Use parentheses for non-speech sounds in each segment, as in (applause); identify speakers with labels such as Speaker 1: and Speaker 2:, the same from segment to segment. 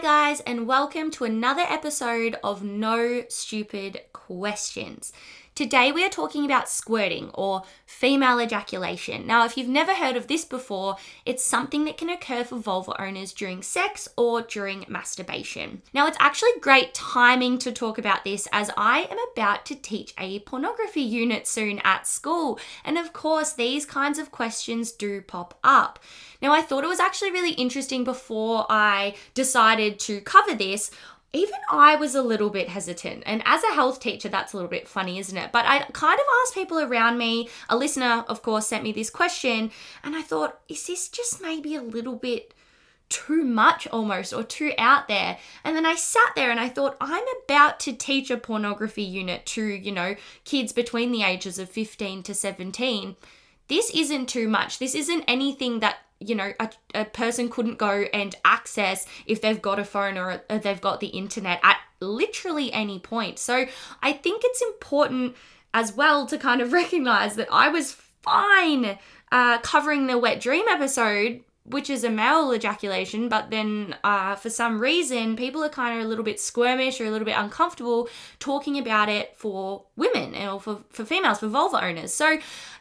Speaker 1: Hi, guys, and welcome to another episode of No Stupid Questions. Today, we are talking about squirting or female ejaculation. Now, if you've never heard of this before, it's something that can occur for vulva owners during sex or during masturbation. Now, it's actually great timing to talk about this as I am about to teach a pornography unit soon at school. And of course, these kinds of questions do pop up. Now, I thought it was actually really interesting before I decided to cover this even I was a little bit hesitant. And as a health teacher, that's a little bit funny, isn't it? But I kind of asked people around me, a listener, of course, sent me this question, and I thought, is this just maybe a little bit too much almost or too out there? And then I sat there and I thought, I'm about to teach a pornography unit to, you know, kids between the ages of 15 to 17. This isn't too much. This isn't anything that you know a, a person couldn't go and access if they've got a phone or, or they've got the internet at literally any point so i think it's important as well to kind of (laughs) recognize that i was fine uh, covering the wet dream episode which is a male ejaculation, but then uh, for some reason, people are kind of a little bit squirmish or a little bit uncomfortable talking about it for women or for, for females, for vulva owners. So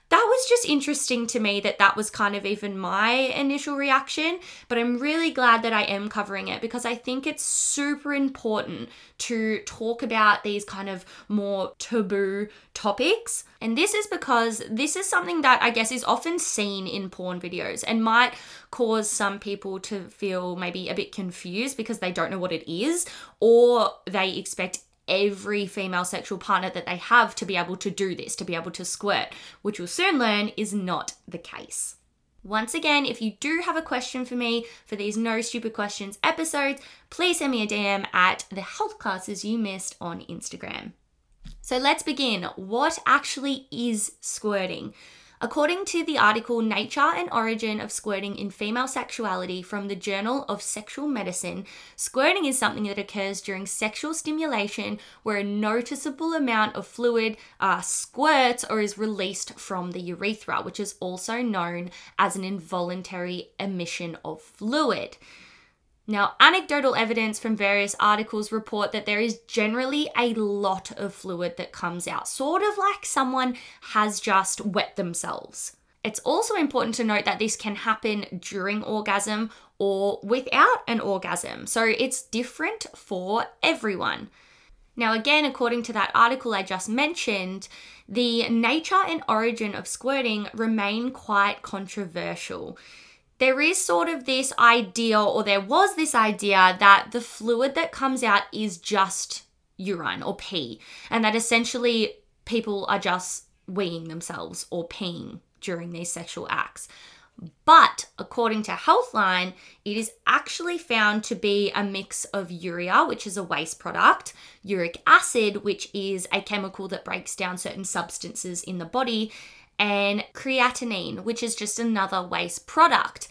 Speaker 1: that was just interesting to me that that was kind of even my initial reaction. But I'm really glad that I am covering it because I think it's super important to talk about these kind of more taboo topics. And this is because this is something that I guess is often seen in porn videos and might cause some people to feel maybe a bit confused because they don't know what it is or they expect every female sexual partner that they have to be able to do this, to be able to squirt, which you'll soon learn is not the case. Once again, if you do have a question for me for these No Stupid Questions episodes, please send me a DM at the health classes you missed on Instagram. So let's begin. What actually is squirting? According to the article Nature and Origin of Squirting in Female Sexuality from the Journal of Sexual Medicine, squirting is something that occurs during sexual stimulation where a noticeable amount of fluid uh, squirts or is released from the urethra, which is also known as an involuntary emission of fluid. Now, anecdotal evidence from various articles report that there is generally a lot of fluid that comes out, sort of like someone has just wet themselves. It's also important to note that this can happen during orgasm or without an orgasm, so it's different for everyone. Now, again, according to that article I just mentioned, the nature and origin of squirting remain quite controversial there is sort of this idea, or there was this idea, that the fluid that comes out is just urine or pee, and that essentially people are just weeing themselves or peeing during these sexual acts. But according to Healthline, it is actually found to be a mix of urea, which is a waste product, uric acid, which is a chemical that breaks down certain substances in the body, and creatinine, which is just another waste product.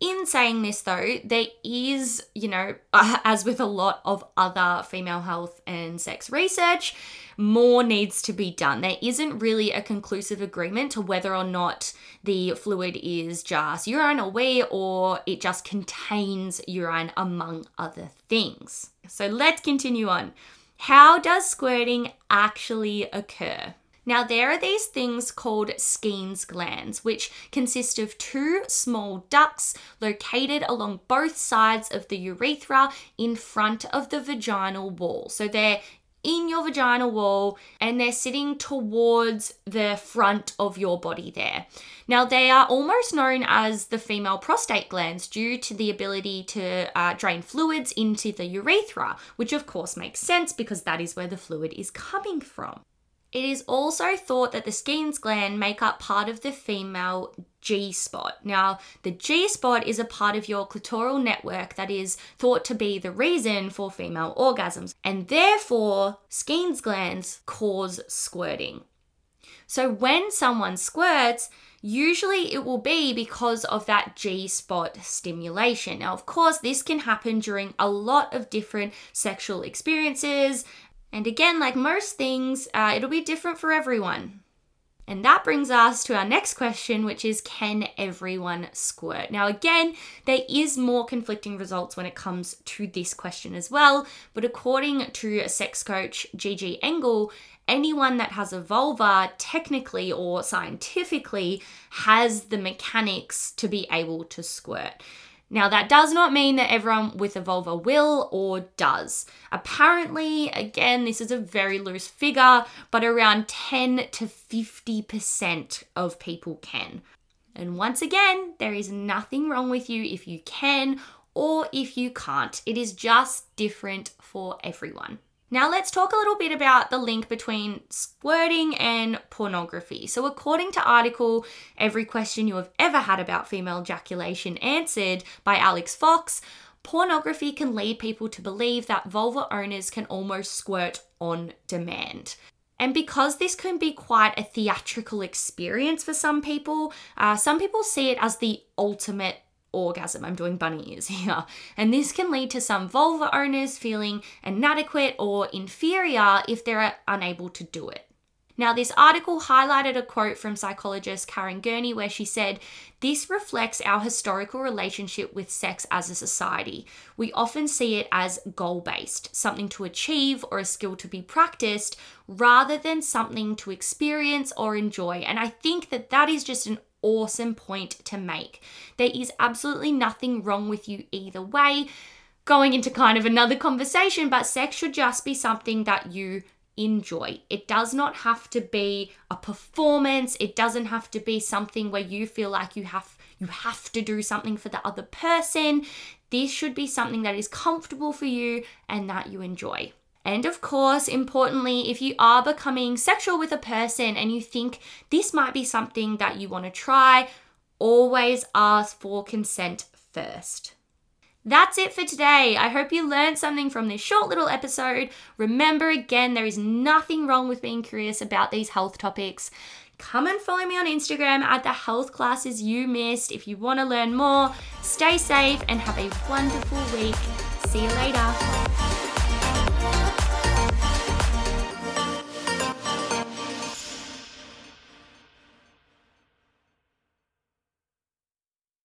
Speaker 1: In saying this, though, there is, you know, (laughs) as with a lot of other female health and sex research, more needs to be done. There isn't really a conclusive agreement to whether or not the fluid is just urine or wee or it just contains urine, among other things. So let's continue on. How does squirting actually occur? Now, there are these things called Skene's glands, which consist of two small ducts located along both sides of the urethra in front of the vaginal wall. So they're in your vaginal wall and they're sitting towards the front of your body there. Now, they are almost known as the female prostate glands due to the ability to uh, drain fluids into the urethra, which of course makes sense because that is where the fluid is coming from. It is also thought that the Skene's gland make up part of the female G spot. Now, the G spot is a part of your clitoral network that is thought to be the reason for female orgasms, and therefore, Skene's glands cause squirting. So, when someone squirts, usually it will be because of that G spot stimulation. Now, of course, this can happen during a lot of different sexual experiences and again, like most things, uh, it'll be different for everyone. And that brings us to our next question, which is can everyone squirt? Now, again, there is more conflicting results when it comes to this question as well. But according to sex coach Gigi Engle, anyone that has a vulva, technically or scientifically, has the mechanics to be able to squirt. Now, that does not mean that everyone with a vulva will or does. Apparently, again, this is a very loose figure, but around 10 to 50% of people can. And once again, there is nothing wrong with you if you can or if you can't. It is just different for everyone. Now, let's talk a little bit about the link between squirting and pornography. So, according to article Every Question You Have Ever Had About Female Ejaculation Answered by Alex Fox, pornography can lead people to believe that vulva owners can almost squirt on demand. And because this can be quite a theatrical experience for some people, uh, some people see it as the ultimate orgasm. I'm doing bunny ears (laughs) here. And this can lead to some vulva owners feeling inadequate or inferior if they're unable to do it. Now, this article highlighted a quote from psychologist Karen Gurney where she said, This reflects our historical relationship with sex as a society. We often see it as goal based, something to achieve or a skill to be practiced, rather than something to experience or enjoy. And I think that that is just an awesome point to make. There is absolutely nothing wrong with you either way. Going into kind of another conversation, but sex should just be something that you enjoy. It does not have to be a performance. It doesn't have to be something where you feel like you have you have to do something for the other person. This should be something that is comfortable for you and that you enjoy. And of course, importantly, if you are becoming sexual with a person and you think this might be something that you want to try, always ask for consent first. That's it for today. I hope you learned something from this short little episode. Remember again, there is nothing wrong with being curious about these health topics. Come and follow me on Instagram at the health classes you missed if you want to learn more. Stay safe and have a wonderful week. See you later.